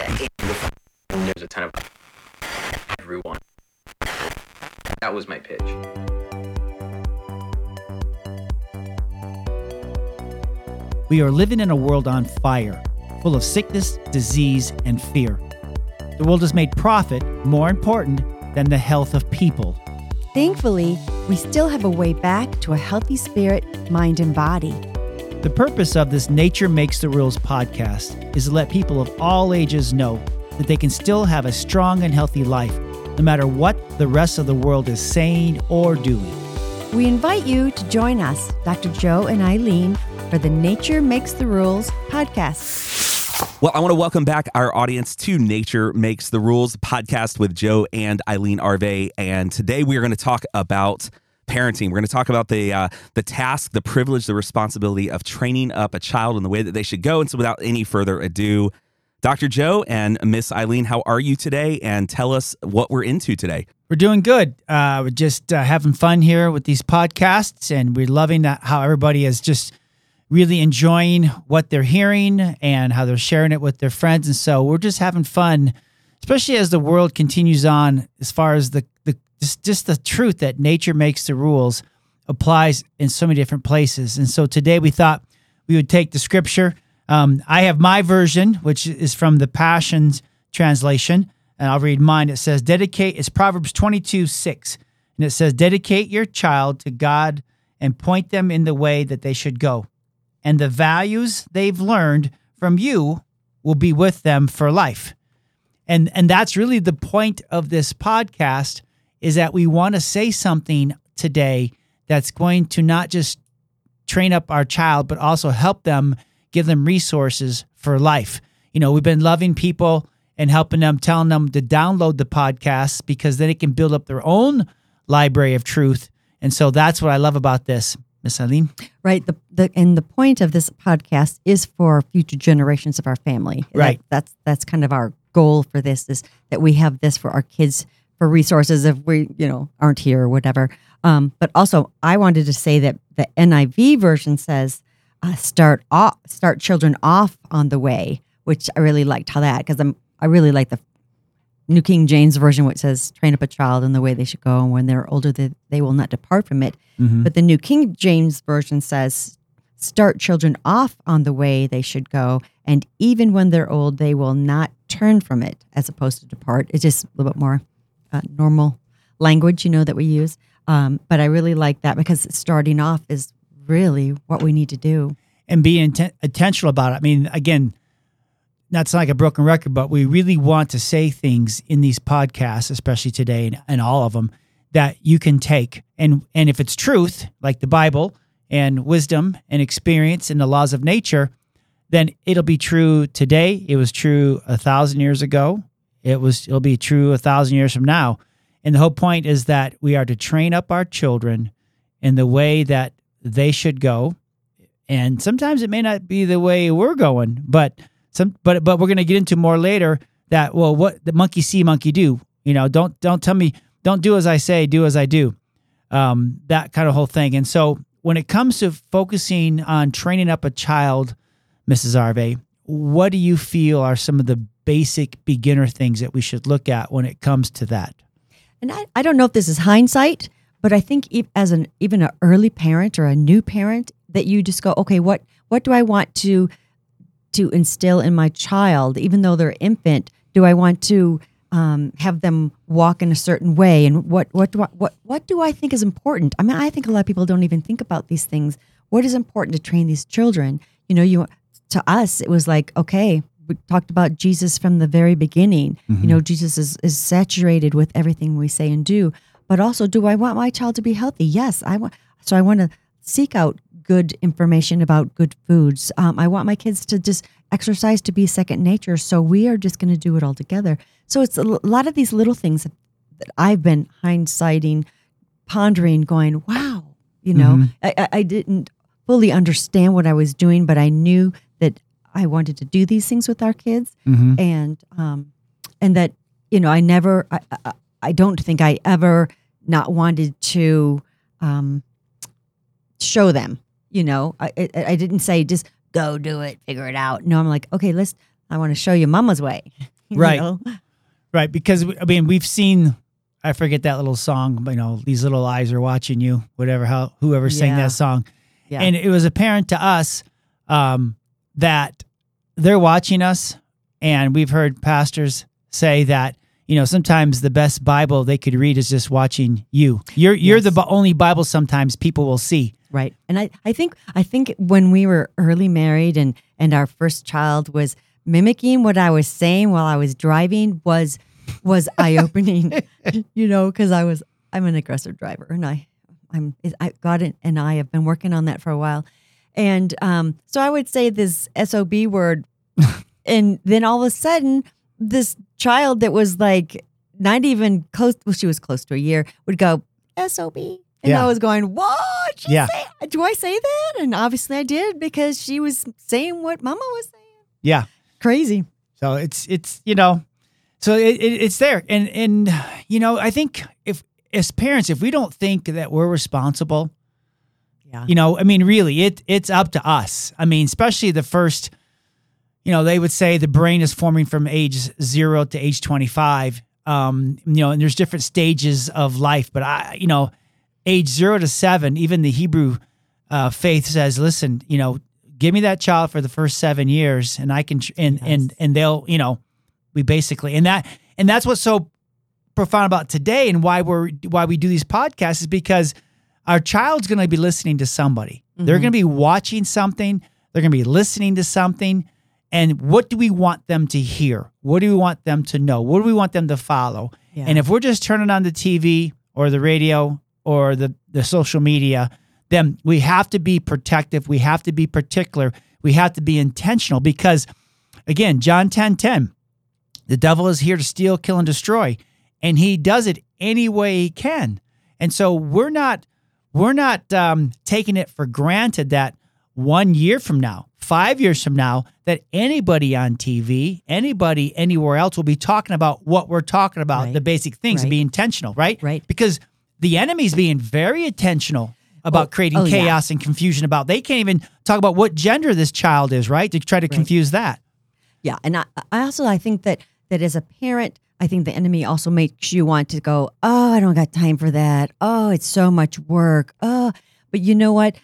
it. There's a ton of everyone. That was my pitch. We are living in a world on fire, full of sickness, disease, and fear. The world has made profit more important than the health of people. Thankfully, we still have a way back to a healthy spirit, mind, and body. The purpose of this Nature Makes the Rules podcast is to let people of all ages know that they can still have a strong and healthy life, no matter what the rest of the world is saying or doing. We invite you to join us, Dr. Joe and Ilene, for the Nature Makes the Rules podcast. Well, I want to welcome back our audience to Nature Makes the Rules podcast with Joe and Ilene Arvay. And today we are going to talk about parenting. We're going to talk about the uh, the task, the privilege, the responsibility of training up a child in the way that they should go. And so, without any further ado, Dr. Joe and Miss Ilene, how are you today? And tell us what we're into today. We're doing good. Uh, we're just uh, having fun here with these podcasts, and we're loving that how everybody is just really enjoying what they're hearing and how they're sharing it with their friends. And so we're just having fun, especially as the world continues on as far as the, the just, just the truth that nature makes the rules applies in so many different places. And so today we thought we would take the scripture. Um, I have my version, which is from the Passions translation, and I'll read mine. It says, Dedicate, it's Proverbs 22 6. And it says, Dedicate your child to God and point them in the way that they should go and the values they've learned from you will be with them for life. And and that's really the point of this podcast is that we want to say something today that's going to not just train up our child but also help them give them resources for life. You know, we've been loving people and helping them telling them to download the podcast because then it can build up their own library of truth. And so that's what I love about this. Miss Ilene? Right. The, the and the point of this podcast is for future generations of our family. Right. That, that's that's kind of our goal for this is that we have this for our kids for resources if we you know aren't here or whatever. Um, but also, I wanted to say that the NIV version says uh, start off start children off on the way, which I really liked how that because I'm I really like the New King James Version, which says, train up a child in the way they should go, and when they're older, they, they will not depart from it. Mm-hmm. But the New King James Version says, start children off on the way they should go, and even when they're old, they will not turn from it, as opposed to depart. It's just a little bit more uh, normal language, you know, that we use. Um, but I really like that because starting off is really what we need to do. And be inten- intentional about it. I mean, again, not like a broken record, but we really want to say things in these podcasts, especially today and, and all of them, that you can take. And and if it's truth, like the Bible and wisdom and experience and the laws of nature, then it'll be true today. It was true a thousand years ago. It was it'll be true a thousand years from now. And the whole point is that we are to train up our children in the way that they should go. And sometimes it may not be the way we're going, but some, but but we're going to get into more later that well, what the monkey see, monkey do. You know, don't don't tell me, don't do as I say, do as I do. Um, that kind of whole thing. And so when it comes to focusing on training up a child, Mrs. Arvay, what do you feel are some of the basic beginner things that we should look at when it comes to that? And I, I don't know if this is hindsight, but I think as an even an early parent or a new parent, that you just go, okay, what what do I want to to instill in my child, even though they're infant? Do I want to um, have them walk in a certain way? And what what do I, what what do I think is important? I mean, I think a lot of people don't even think about these things. What is important to train these children? You know, you to us it was like okay. We talked about Jesus from the very beginning. Mm-hmm. You know, Jesus is, is saturated with everything we say and do. But also, do I want my child to be healthy? Yes, I want. So I want to seek out good information about good foods. Um, I want my kids to just exercise to be second nature. So we are just going to do it all together. So it's a lot of these little things that I've been hindsighting, pondering, going, wow, you know, mm-hmm. I, I didn't fully understand what I was doing, but I knew that I wanted to do these things with our kids, mm-hmm. and um, and that you know, I never, I, I, I don't think I ever not wanted to um, show them you know, I, I, I didn't say just go do it, figure it out. No, I'm like, okay, let's I want to show you mama's way. you Right. know? Right, because I mean we've seen I forget that little song, you know, these little eyes are watching you, whatever how whoever sang Yeah. that song. Yeah. And it was apparent to us um, that they're watching us and we've heard pastors say that you know sometimes the best bible they could read is just watching you you're you're Yes. the only bible sometimes people will see Right. And I, I think I think when we were early married and and our first child was mimicking what I was saying while I was driving was was eye opening. you know, because I was I'm an aggressive driver and I I'm I God and I have been working on that for a while. And um so I would say this SOB word and then all of a sudden this child that was like not even close well she was close to a year would go SOB and Yeah. I was going, "What? She Yeah. say- do I say that?" And obviously I did because she was saying what Mama was saying. yeah Crazy. so it's it's you know so it, it, it's there and and you know i think if as parents if we don't think that we're responsible Yeah. you know i mean really it it's up to us. I mean especially the first you know they would say the brain is forming from age 0 to age 25 um you know and there's different stages of life but i you know age 0 to 7 even the hebrew uh, faith says listen you know give me that child for the first 7 years and i can tr- and and and they'll you know we basically and that and that's what's so profound about today and why we're why we do these podcasts is because our child's going to be listening to somebody. They're going to mm-hmm. be watching something. They're going to be listening to something. And what do we want them to hear? What do we want them to know? What do we want them to follow? Yeah. And if we're just turning on the TV or the radio or the, the social media, then we have to be protective. We have to be particular. We have to be intentional because, again, John 10 10, the devil is here to steal, kill, and destroy. And he does it any way he can. And so we're not we're not um, taking it for granted that one year from now, five years from now, that anybody on TV, anybody anywhere else will be talking about what we're talking about, Right. the basic things, and be intentional, right? Right. Because the enemy's being very intentional about Oh, creating oh, yeah. chaos and confusion about. They can't even talk about what gender this child is, right? To try to confuse that. Yeah, and I, I also I think that that as a parent, I think the enemy also makes you want to go, oh, I don't got time for that. Oh, it's so much work. Oh, but you know what?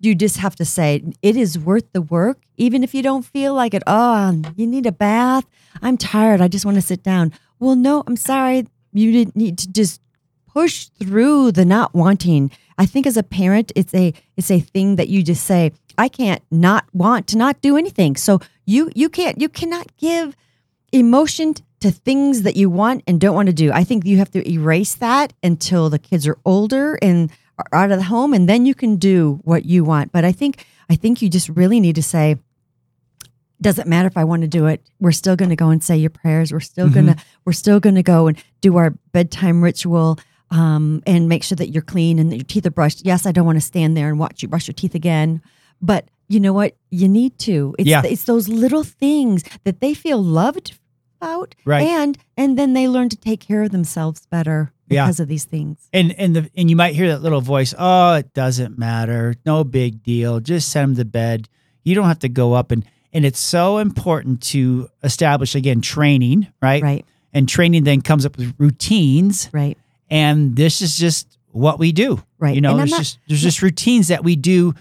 You just have to say it is worth the work, even if you don't feel like it. Oh, you need a bath. I'm tired. I just want to sit down. Well, no, I'm sorry. You didn't need to just push through the not wanting. I think as a parent, it's a it's a thing that you just say, I can't not want to not do anything. So you you can't you cannot give emotion to things that you want and don't want to do. I think you have to erase that until the kids are older and are out of the home and then you can do what you want. But I think I think you just really need to say doesn't matter if I want to do it. We're still going to go and say your prayers. We're still going to we're still going to go and do our bedtime ritual um, and make sure that you're clean and that your teeth are brushed. Yes, I don't want to stand there and watch you brush your teeth again, but you know what? You need to. It's Yeah. it's those little things that they feel loved about, Right. And and then they learn to take care of themselves better Yeah. because of these things. And and the and you might hear that little voice, oh, it doesn't matter. No big deal. Just send them to bed. You don't have to go up and and it's so important to establish again training, right? Right. And training then comes up with routines. Right. And this is just what we do. Right. You know, And there's not- just there's just routines that we do.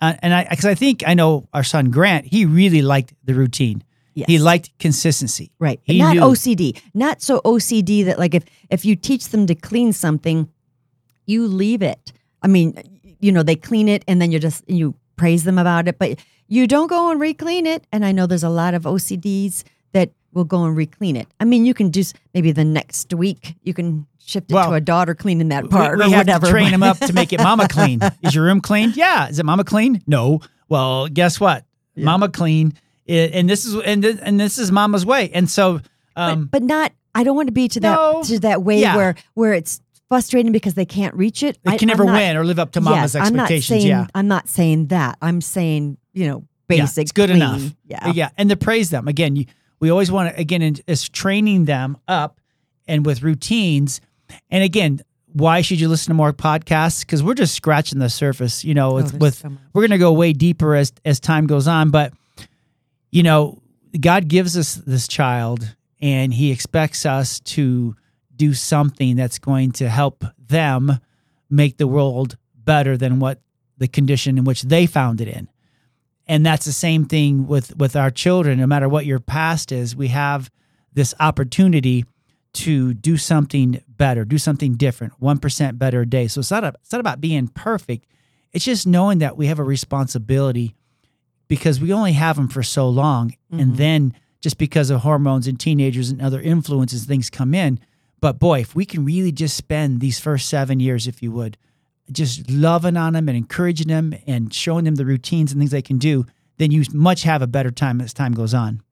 Uh, and I because I think I know our son Grant, he really liked the routine. Yes. He liked consistency. Right. He not knew- OCD. Not so OCD that like if if you teach them to clean something, you leave it. I mean, you know, they clean it and then you just you praise them about it, but you don't go and re-clean it. And I know there's a lot of OCDs that will go and re-clean it. I mean, you can just maybe the next week you can shift it Well, to a daughter cleaning that We- part we, or have whatever. to train them up to make it mama clean. Is your room clean? Yeah. Is it mama clean? No. Well, guess what? Mama clean. I- and this is and this, and this is mama's way. And so um but, but not. I don't want to be to that No. to that way Yeah. where where it's frustrating because they can't reach it. they can I'm never not- win or live up to mama's yes, I'm expectations. saying, yeah. I'm not saying that. I'm saying, you know, Yeah, basic. it's good clean. enough. Yeah. yeah, and to praise them again. You, we always want to again in- is training them up and with routines. And again, why should you listen to more podcasts? Because we're just scratching the surface. You know, with, with so we're going to go way deeper as as time goes on. But you know, God gives us this child and he expects us to do something that's going to help them make the world better than what the condition in which they found it in. And that's the same thing with with our children no matter what your past is, we have this opportunity to do something better, do something different, 1% better a day. So it's not, a, it's not about being perfect. It's just knowing that we have a responsibility because we only have them for so long. Mm-hmm. And then just because of hormones and teenagers and other influences, things come in. But boy, if we can really just spend these first seven years, if you would, just loving on them and encouraging them and showing them the routines and things they can do, then you much have a better time as time goes on.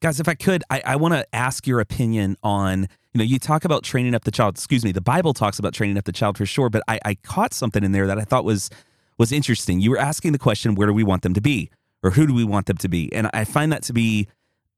Guys, if I could, I, I want to ask your opinion on, you know, you talk about training up the child. Excuse me, the Bible talks about training up the child for sure, but I, I caught something in there that I thought was was interesting. You were asking the question, where do we want them to be? Or who do we want them to be? And I find that to be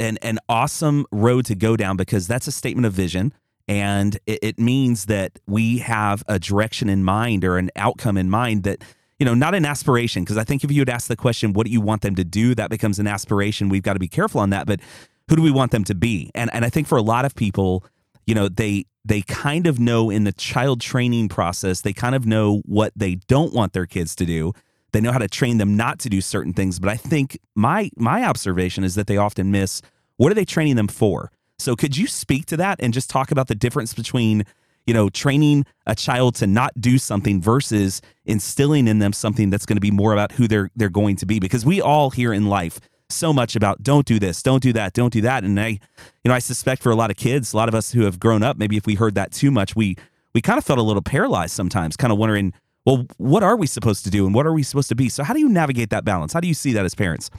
an, an awesome road to go down because that's a statement of vision. And it, it means that we have a direction in mind or an outcome in mind that you know, not an aspiration, because I think if you would ask the question, what do you want them to do? That becomes an aspiration. We've got to be careful on that. But who do we want them to be? And and I think for a lot of people, you know, they they kind of know in the child training process, they kind of know what they don't want their kids to do. They know how to train them not to do certain things. But I think my my observation is that they often miss what are they training them for? So could you speak to that and just talk about the difference between, you know, training a child to not do something versus instilling in them something that's going to be more about who they're they're going to be? Because we all here in life so much about don't do this, don't do that, don't do that. And I, you know, I suspect for a lot of kids, a lot of us who have grown up, maybe if we heard that too much, we we kind of felt a little paralyzed sometimes, kind of wondering, well, what are we supposed to do and what are we supposed to be? So how do you navigate that balance? How do you see that as parents?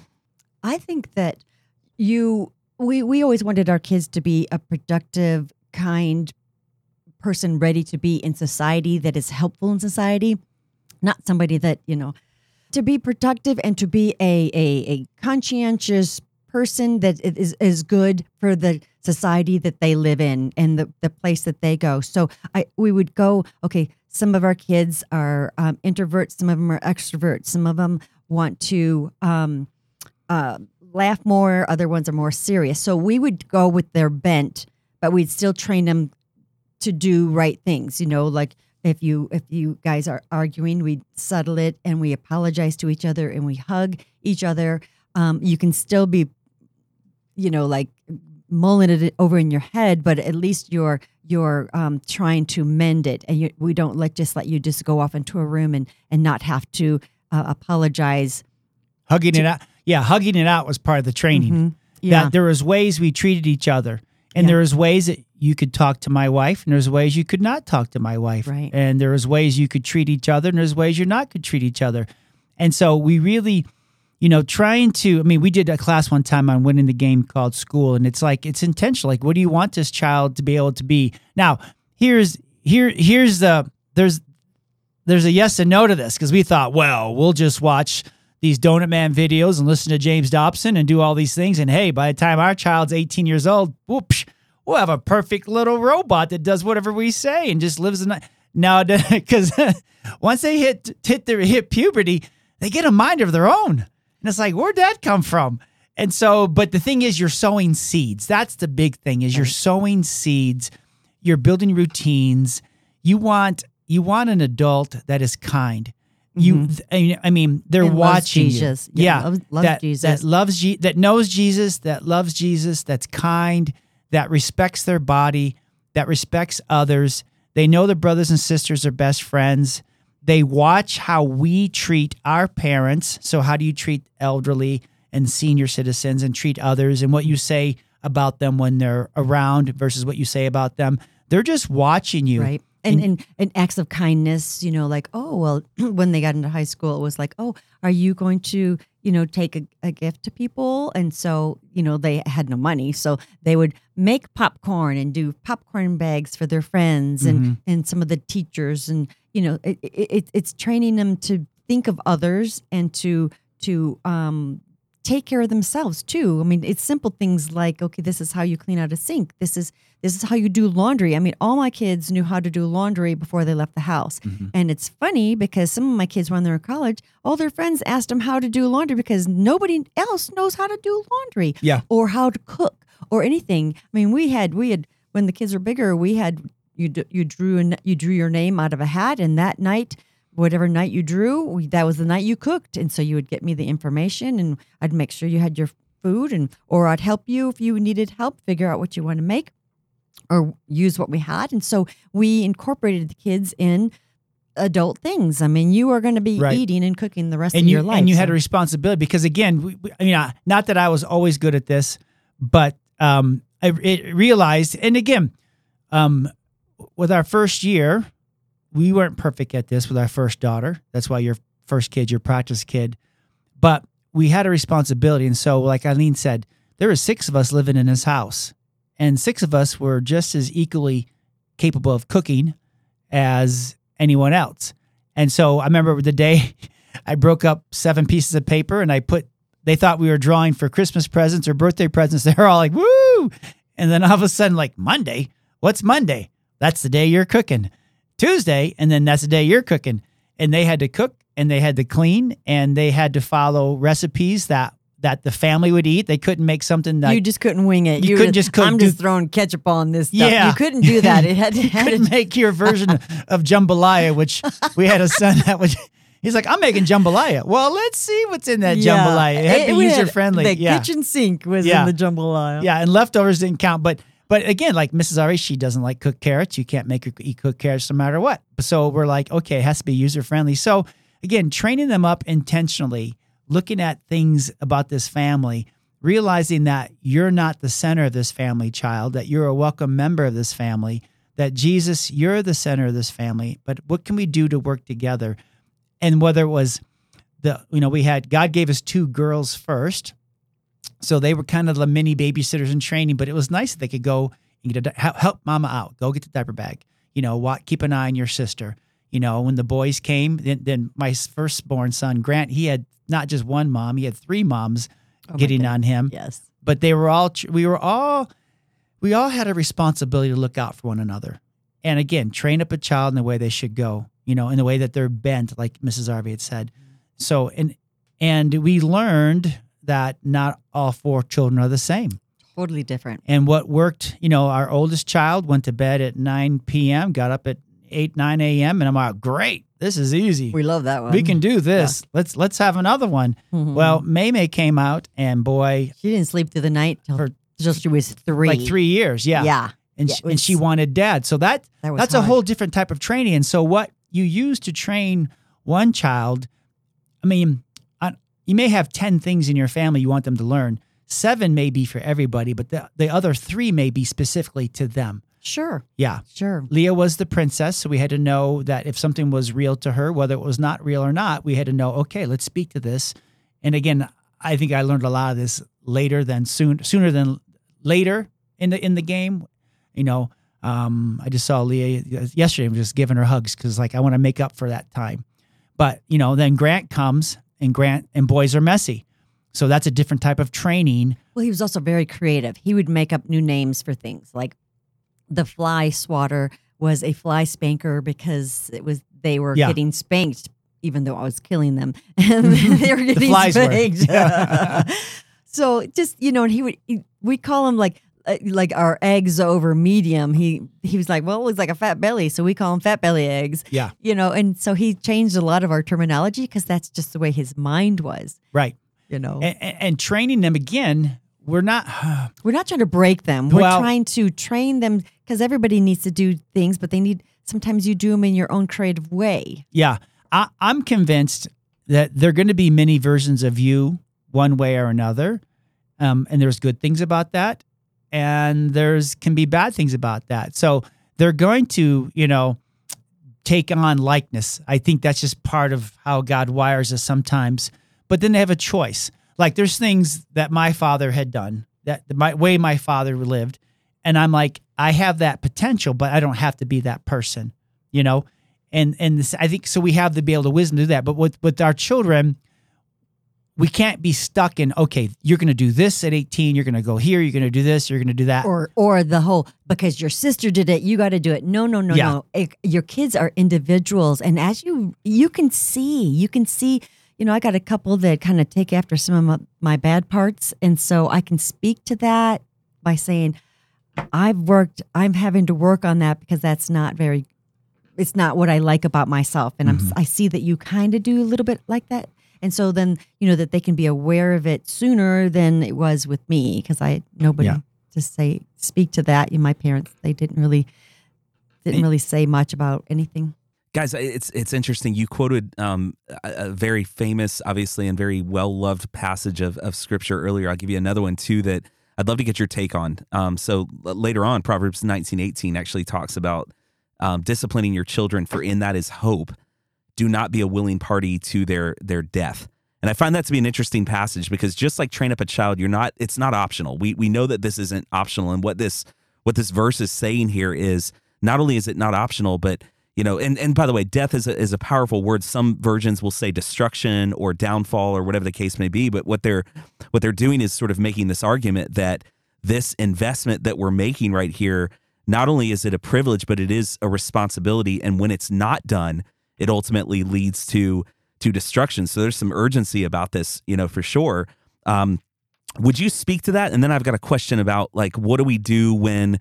I think that you we we always wanted our kids to be a productive, kind person ready to be in society that is helpful in society, not somebody that, you know, to be productive and to be a, a, a conscientious person that is, is good for the society that they live in and the, the place that they go. So I we would go, okay, some of our kids are um, introverts, some of them are extroverts, some of them want to um, uh, laugh more, other ones are more serious. So we would go with their bent, but we'd still train them to do right things, you know, like if you if you guys are arguing, we settle it and we apologize to each other and we hug each other. Um, you can still be, you know, like mulling it over in your head, but at least you're you're um, trying to mend it, and you, we don't let just let you just go off into a room and and not have to uh, apologize. Hugging to, it out, yeah, hugging it out was part of the training. Mm-hmm. Yeah. That there was ways we treated each other, and yeah. there was ways that you could talk to my wife and there's ways you could not talk to my wife right. and there's ways you could treat each other and there's ways you're not could treat each other and so we really you know trying to i mean we did a class one time on winning the game called school and it's like it's intentional. Like what do you want this child to be able to be? Now here's here here's the there's there's a yes and no to this because we thought well we'll just watch these donut man videos and listen to james dobson and do all these things and hey by the time our child's 18 years old whoops we'll have a perfect little robot that does whatever we say and just lives in now because once they hit hit their hit puberty they get a mind of their own and it's like where'd that come from and so but the thing is you're sowing seeds that's the big thing is you're sowing seeds you're building routines you want you want an adult that is kind you mm-hmm. i mean they're and watching jesus you. yeah, yeah loves, loves that, jesus that loves Je- that knows jesus that loves jesus that's kind that respects their body, that respects others. They know their brothers and sisters are best friends. They watch how we treat our parents. So, how do you treat elderly and senior citizens and treat others and what you say about them when they're around versus what you say about them? They're just watching you. Right and, and and acts of kindness you know like oh well when they got into high school it was like oh are you going to you know take a, a, gift to people? And so you know they had no money. So they would make popcorn and do popcorn bags for their friends and mm-hmm. and some of the teachers. And you know it, it, it's training them to think of others and to to um take care of themselves too. I mean, it's simple things like, okay, this is how you clean out a sink. This is this is how you do laundry. I mean, all my kids knew how to do laundry before they left the house. Mm-hmm. And it's funny because some of my kids when they're in college, all their friends asked them how to do laundry because nobody else knows how to do laundry Yeah. or how to cook or anything. I mean, we had we had when the kids were bigger, we had you you drew you drew your name out of a hat, and that night, whatever night you drew, we, that was the night you cooked, and so you would get me the information, and I'd make sure you had your food, and or I'd help you if you needed help figure out what you want to make, or use what we had, and so we incorporated the kids in adult things. I mean, you are going to be Right. eating and cooking the rest and of you your life, and you had a responsibility because again, we, we, I mean, not that I was always good at this, but um, I it realized, and again, um, with our first year, we weren't perfect at this with our first daughter. That's why your first kid, your practice kid, but we had a responsibility, and so, like Ilene said, there were six of us living in this house, and six of us were just as equally capable of cooking as anyone else. And so I remember the day I broke up seven pieces of paper and I put, they thought we were drawing for Christmas presents or birthday presents. They were all like, woo. And then all of a sudden, like, Monday, what's Monday? That's the day you're cooking. Tuesday, and then that's the day you're cooking. And they had to cook and they had to clean and they had to follow recipes that that the family would eat. They couldn't make something that you just couldn't wing it. You couldn't just cook- I'm just throwing ketchup on this stuff. Yeah. You couldn't do that. It had to, you had couldn't to make your version of jambalaya, which we had a son that would. He's like, I'm making jambalaya. Well, let's see what's in that Yeah. jambalaya. It had to be user friendly. The Yeah, kitchen sink was Yeah. in the jambalaya. yeah, and leftovers didn't count. But but again, like Mrs. Ari, she doesn't like cooked carrots. You can't make her eat cooked carrots no matter what. So we're like, okay, it has to be user friendly. So again, training them up intentionally, looking at things about this family, realizing that you're not the center of this family, child, that you're a welcome member of this family, that Jesus, you're the center of this family. But what can we do to work together? And whether it was the, you know, we had God gave us two girls first. So they were kind of the mini babysitters in training, but it was nice that they could go and get a, help, mama out, go get the diaper bag, you know, wa keep an eye on your sister. You know, when the boys came, then, then my firstborn son, Grant, he had not just one mom, he had three moms Oh getting on him Yes. but they were all we were all we all had a responsibility to look out for one another and again train up a child in the way they should go you know in the way that they're bent like mrs Arvay had said so and and we learned that not all four children are the same Totally different. and what worked you know our oldest child went to bed at 9 p.m got up at 8 9 a.m and i'm like great this is easy We love that one. we can do this let's let's have another one Mhm. well may may came out and boy she didn't sleep through the night till, till she was three. like three years yeah Yeah. and, Yeah, she, it and she wanted dad. So that That was that's a whole different type of training. And so what you use to train one child, I mean, you may have ten things in your family you want them to learn. Seven may be for everybody, but the the other three may be specifically to them. Sure. Yeah. Sure. Leah was the princess, so we had to know that if something was real to her, whether it was not real or not, we had to know, okay, let's speak to this. And again, I think I learned a lot of this later than soon sooner than later in the in the game. You know, um, I just saw Leah yesterday. I'm just giving her hugs because like I want to make up for that time. But you know, then Grant comes and Grant and boys are messy. So that's a different type of training. Well, he was also very creative. He would make up new names for things like the fly swatter was a fly spanker because it was they were Yeah. getting spanked even though I was killing them and they were getting flies were. spanked. Yeah. so just you know, and he would he, we call him like uh, like our eggs over medium. He he was like, well, it looks like a fat belly, so we call them fat belly eggs. Yeah. You know, and so he changed a lot of our terminology because that's just the way his mind was. Right. You know, And, and, training them again, we're not We're not trying to break them. We're Well- trying to train them because everybody needs to do things, but they need sometimes you do them in your own creative way. Yeah, I, I'm convinced that there are going to be many versions of you, one way or another, um, and there's good things about that, and there's can be bad things about that. So they're going to, you know, take on likeness. I think that's just part of how God wires us sometimes. But then they have a choice. Like there's things that my father had done, that the my, way my father lived, and I'm like, I have that potential, but I don't have to be that person, you know. And and this, I think so. We have to be able to wisdom to do that. But with with our children, we can't be stuck in okay you're going to do this at 18 you're going to go here you're going to do this you're going to do that. Or or the whole because your sister did it you got to do it. No no no Yeah. no. It- your kids are individuals and as you you can see you can see you know i got a couple that kind of take after some of my, my bad parts and so i can speak to that by saying i've worked i'm having to work on that because that's not very it's not what i like about myself. And i'm mm-hmm. i see that you kind of do a little bit like that and so then you know that they can be aware of it sooner than it was with me because i nobody Yeah. to say speak to that. You, my parents, they didn't really didn't really say much about anything. guys it's it's interesting you quoted um, a, a very famous obviously and very well loved passage of, of scripture earlier i'll give you another one too that i'd love to get your take on um, so later on proverbs 19 18 actually talks about um, disciplining your children for in that is hope do not be a willing party to their their death. And i find that to be an interesting passage because just like train up a child you're not it's not optional. We we know that this isn't optional. And what this what this verse is saying here is not only is it not optional but you know and, and by the way death is a, is a powerful word. Some versions will say destruction or downfall or whatever the case may be. But what they're what they're doing is sort of making this argument that this investment that we're making right here not only is it a privilege but it is a responsibility. And when it's not done it ultimately leads to to destruction. So there's some urgency about this you know for sure. Um would you speak to that? And then i've got a question about like what do we do when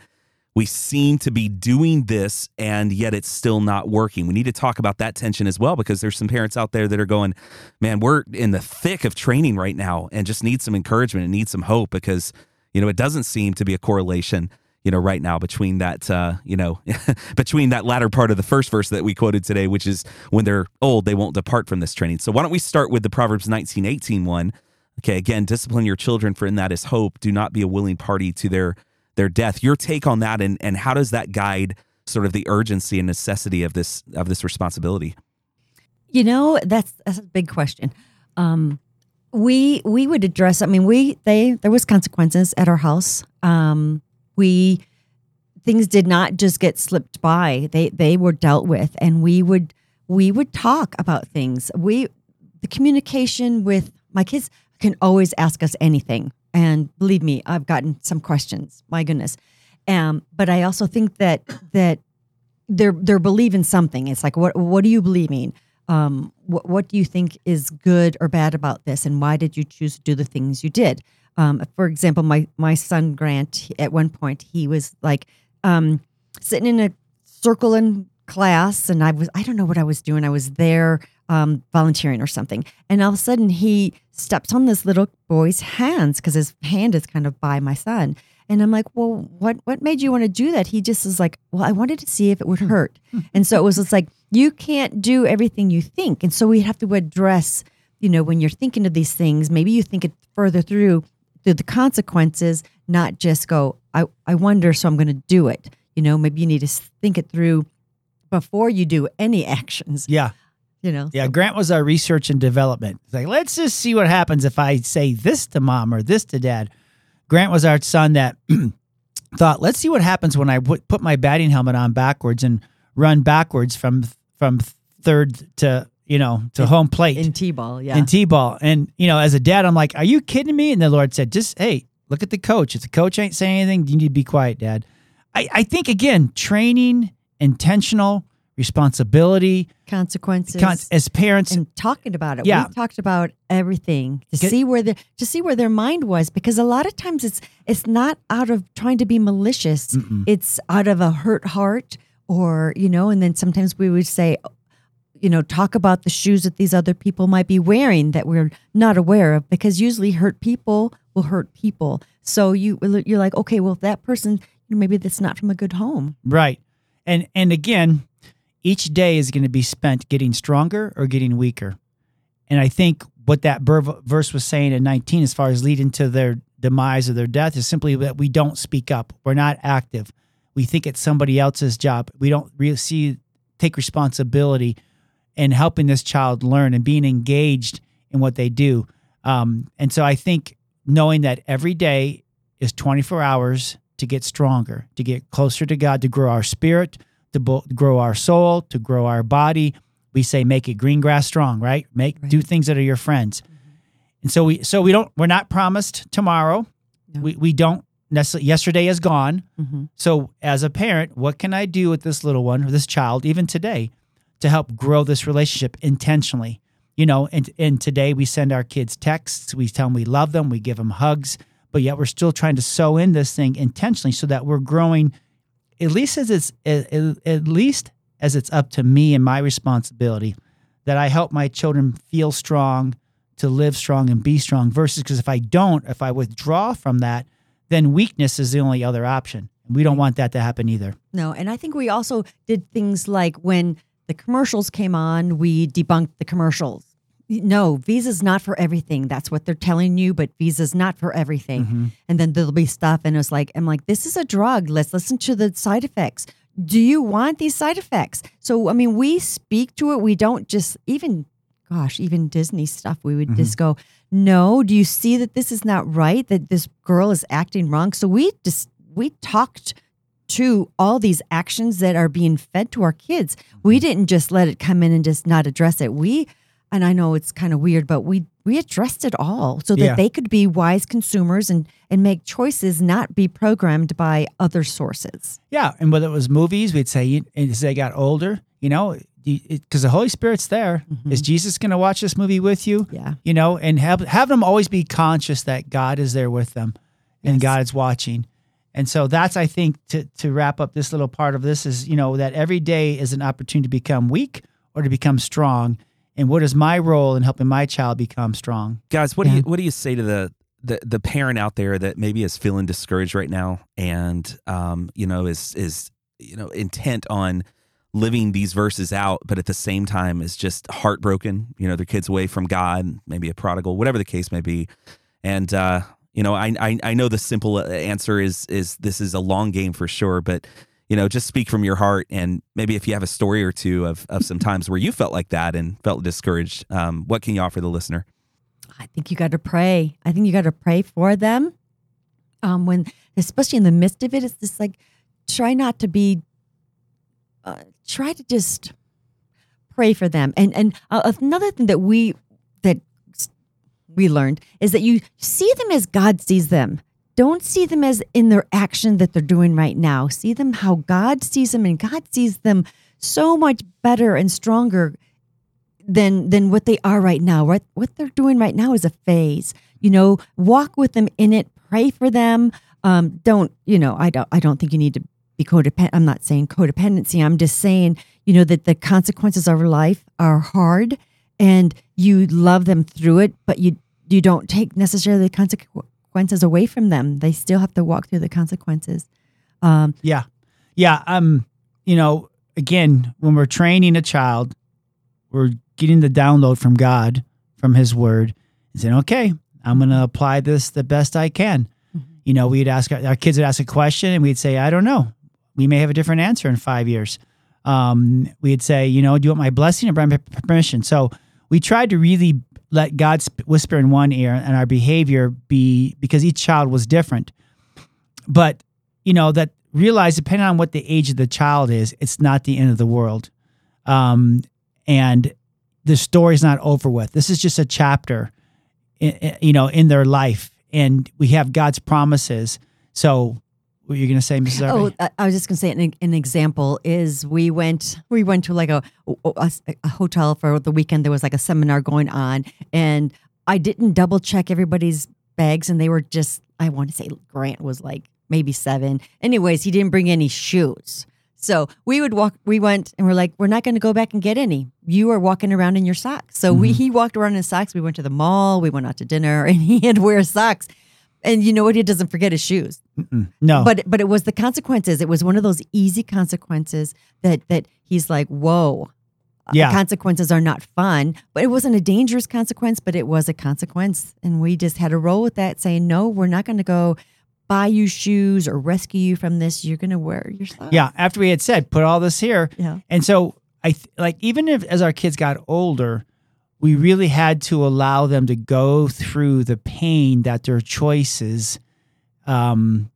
we seem to be doing this and yet it's still not working. We need to talk about that tension as well because there's some parents out there that are going, man, we're in the thick of training right now and just need some encouragement and need some hope because, you know, it doesn't seem to be a correlation, you know, right now between that, uh, you know, between that latter part of the first verse that we quoted today, which is when they're old, they won't depart from this training. So why don't we start with the Proverbs 19, 18 one? Okay, again, discipline your children for in that is hope. Do not be a willing party to their their death. Your take on that and and how does that guide sort of the urgency and necessity of this of this responsibility? You know, that's that's a big question. Um, we we would address. I mean, we they there was consequences at our house. Um, we things did not just get slipped by. They they were dealt with, and we would we would talk about things. We the communication with my kids can always ask us anything, and believe me, I've gotten some questions. My goodness, um, but I also think that that they're they're believing something. It's like what what are you believing? Um, what what do you think is good or bad about this, and why did you choose to do the things you did? Um, for example, my my son Grant at one point he was like um, sitting in a circle in class, and I was I don't know what I was doing. I was there um, volunteering or something, and all of a sudden he steps on this little boy's hands because his hand is kind of by my son. And I'm like, well, what what made you want to do that? He just is like, well, I wanted to see if it would hurt. and so it was just like, you can't do everything you think. And so we have to address, you know, when you're thinking of these things, maybe you think it further through through the consequences, not just go, I, I wonder, so I'm gonna do it. You know, maybe you need to think it through before you do any actions. yeah You know. Yeah, Grant was our research and development. It's like, let's just see what happens if I say this to mom or this to dad. Grant was our son that thought, let's see what happens when I w- put my batting helmet on backwards and run backwards from from third to you know to home plate In T-ball, yeah. in t-ball. And you know, as a dad, I'm like, are you kidding me? And the Lord said, just hey, look at the coach. If the coach ain't saying anything, you need to be quiet, Dad. I, I think again, training, intentional responsibility, consequences. con- as parents, and talking about it. Yeah. We talked about everything to Get- see where the to see where their mind was because a lot of times it's it's not out of trying to be malicious. Mm-mm. It's out of a hurt heart or you know, and then sometimes we would say you know, talk about the shoes that these other people might be wearing that we're not aware of because usually hurt people will hurt people. So you you're like, okay, well, if that person maybe that's not from a good home. Right. And and again, each day is going to be spent getting stronger or getting weaker. And I think what that verse was saying in 19 as far as leading to their demise or their death is simply that we don't speak up. We're not active. We think it's somebody else's job. We don't really see take responsibility in helping this child learn and being engaged in what they do. Um, and so I think knowing that every day is 24 hours to get stronger, to get closer to God, to grow our spirit, to bo- grow our soul, to grow our body. We say make it green grass strong, right? Make do things that are your friends. And so we so we don't we're not promised tomorrow. No. We we don't necessarily yesterday is gone. hmm So as a parent, what can I do with this little one or this child even today to help grow this relationship intentionally? You know, and and today we send our kids texts, we tell them we love them, we give them hugs, but yet we're still trying to sew in this thing intentionally so that we're growing at least as it's at, least as it's up to me and my responsibility that I help my children feel strong, to live strong and be strong versus because if I don't, if I withdraw from that, then weakness is the only other option. We don't want that to happen either. No, and I think we also did things like when the commercials came on, we debunked the commercials. No, Visa's not for everything. That's what they're telling you, but Visa's not for everything. Mhm. And then there'll be stuff, and it's like, I'm like, this is a drug. Let's listen to the side effects. Do you want these side effects? So, I mean, we speak to it. We don't just, even, gosh, even Disney stuff, we would just go, no, do you see that this is not right? That this girl is acting wrong? So we just, we talked to all these actions that are being fed to our kids. We mm-hmm. didn't just let it come in and just not address it. We, and I know it's kind of weird, but we we addressed it all so that Yeah. they could be wise consumers and and make choices, not be programmed by other sources. Yeah, and whether it was movies, we'd say as they got older, you know, because the Holy Spirit's there. Mm-hmm. Is Jesus going to watch this movie with you? Yeah. You know, and have have them always be conscious that God is there with them, and Yes. God is watching. And so that's I think to to wrap up this little part of this is you know that every day is an opportunity to become weak or to become strong. And what is my role in helping my child become strong? guys what do you what do you say to the the, the parent out there that maybe is feeling discouraged right now and um you know is is you know intent on living these verses out but at the same time is just heartbroken you know their kids away from god maybe a prodigal whatever the case may be and uh you know i i, I know the simple answer is is this is a long game for sure but you know just speak from your heart and maybe if you have a story or two of of some times where you felt like that and felt discouraged um what can you offer the listener I think you got to pray. I think you got to pray for them. Um, when, especially in the midst of it, it's just like try not to be. Uh, try to just pray for them. And and uh, another thing that we we learned is that you see them as God sees them. Don't see them as in their action that they're doing right now. See them how God sees them, and God sees them so much better and stronger than than what they are right now. What what they're doing right now is a phase. You know, walk with them in it. Pray for them. Um, don't you know? I don't. I don't think you need to be codependent. I'm not saying codependency. I'm just saying you know that the consequences of life are hard, and you love them through it, but you you don't take necessarily the consequences away from them. They still have to walk through the consequences. Um, Yeah. Yeah. Um, you know, again, when we're training a child, we're getting the download from God, from his word, and saying, okay, I'm going to apply this the best I can. You know, we'd ask our, our kids would ask a question and we'd say, I don't know. We may have a different answer in five years. Um, we'd say, you know, do you want my blessing or my permission? So we tried to really let God whisper in one ear and our behavior be because each child was different. But you know that realize depending on what the age of the child is, it's not the end of the world, um, and the story's not over with. This is just a chapter, i- i- you know, in their life, and we have God's promises. So, what you're going to say, Mrs. Oh, I- I was just gonna say an, an example is we went we went to like a, a a hotel for the weekend. There was like a seminar going on, and I didn't double check everybody's bags, and they were just I want to say Grant was like maybe seven. Anyways, he didn't bring any shoes. So we would walk. We went and we're like, we're not going to go back and get any. You are walking around in your socks. So we mm-hmm. he walked around in socks. We went to the mall. We went out to dinner, and he had to wear socks. And you know what? He doesn't forget his shoes Mm-mm. no, but but it was the consequences. It was one of those easy consequences that that he's like, whoa. uh, Yeah. consequences are not fun, but it wasn't a dangerous consequence, but it was a consequence, and we just had to roll with that, saying, no, we're not going to go buy you shoes or rescue you from this. You're going to wear your socks. yeah. After we had said, put all this here, yeah, And so I th- like even if as our kids got older, we really had to allow them to go through the pain that their choices, um,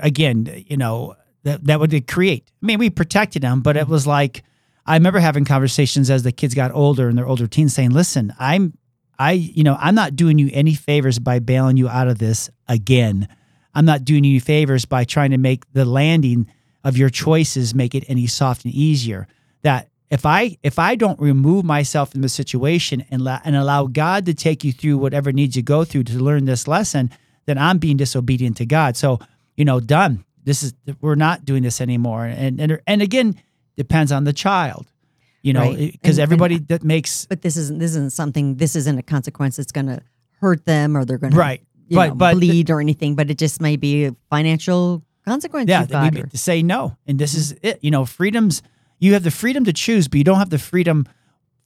again, you know, that that would create. I mean, we protected them, but it was like I remember having conversations as the kids got older and they're older teens saying, "Listen, I'm I, you know, I'm not doing you any favors by bailing you out of this again. I'm not doing you any favors by trying to make the landing of your choices make it any soft and easier. That if I if I don't remove myself from the situation and la- and allow God to take you through whatever needs you go through to learn this lesson, then I'm being disobedient to God. So you know, done. This is we're not doing this anymore. And and and again, depends on the child. You know, because And- everybody and- that makes But this isn't this isn't something. This isn't a consequence that's going to hurt them or they're going to right. you But but bleed or anything. But it just may be a financial consequence. yeah, you've got need or- to say no. And this is it. You know, freedoms. You have the freedom to choose, but you don't have the freedom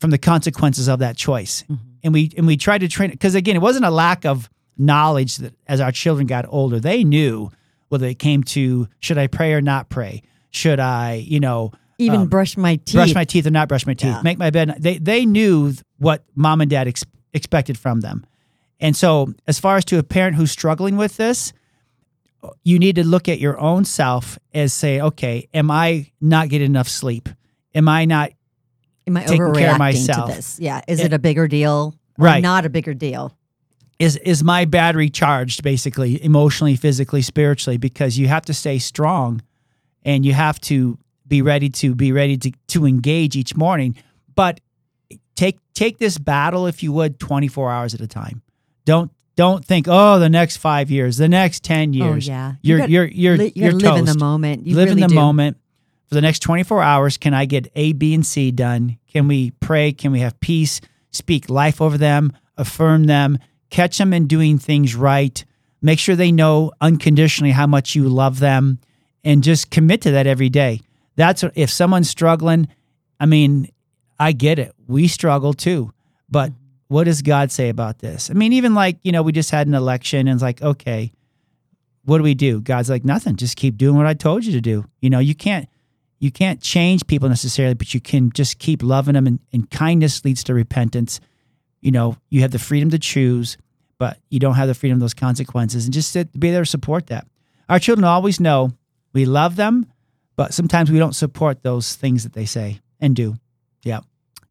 from the consequences of that choice. And we and we tried to train because again, it wasn't a lack of knowledge that as our children got older, they knew whether it came to should I pray or not pray, should I, you know, even um, brush my teeth. brush my teeth or not brush my teeth, Yeah. make my bed. They they knew what mom and dad ex- expected from them, and so as far as to a parent who's struggling with this, you need to look at your own self as say, okay, am I not getting enough sleep? Am I not Am I taking care of myself. to this? Yeah. Is Yeah. it a bigger deal? Or Right. Not a bigger deal. is is my battery charged basically emotionally, physically, spiritually? Because you have to stay strong, and you have to be ready to be ready to to engage each morning, but take take this battle if you would 24 hours at a time don't don't think oh the next five years the next 10 years. Oh yeah. You you're you're you're li- you you're gotta live in the moment. You live in the do. moment. For the next 24 hours can i get a b and c done? Can we pray? Can we have peace? Speak life over them affirm them catch them in doing things right. Make sure they know unconditionally how much you love them and just commit to that every day. That's if someone's struggling i mean i get it. We struggle too but what does god say about this? I mean even like you know we just had an election and it's like okay what do we do? God's like nothing. Just keep doing what i told you to do. You know you can't you can't change people necessarily but you can just keep loving them and, and kindness leads to repentance. You know you have the freedom to choose but you don't have the freedom of those consequences. And just sit, be there to support that. Our children always know we love them but sometimes we don't support those things that they say and do. Yeah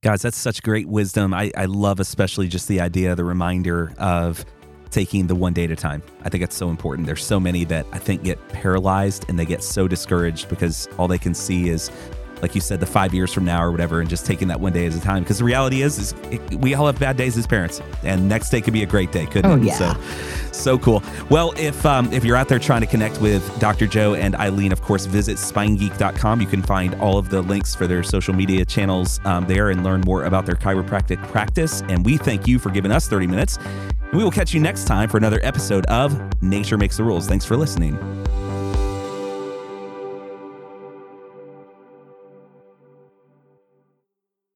Guys, that's such great wisdom. I, I love especially just the idea, the reminder of taking the one day at a time. I think that's so important. There's so many that I think get paralyzed and they get so discouraged because all they can see is, like you said, the five years from now or whatever, and just taking that one day at a time. Because the reality is, is it, we all have bad days as parents, and next day could be a great day, couldn't Oh, it? yeah. So, so cool. Well, if um, if you're out there trying to connect with Dr. Joe and Ilene, of course, visit spinegeek.com. You can find all of the links for their social media channels um, there and learn more about their chiropractic practice. And we thank you for giving us 30 minutes. We will catch you next time for another episode of Nature Makes the Rules. Thanks for listening.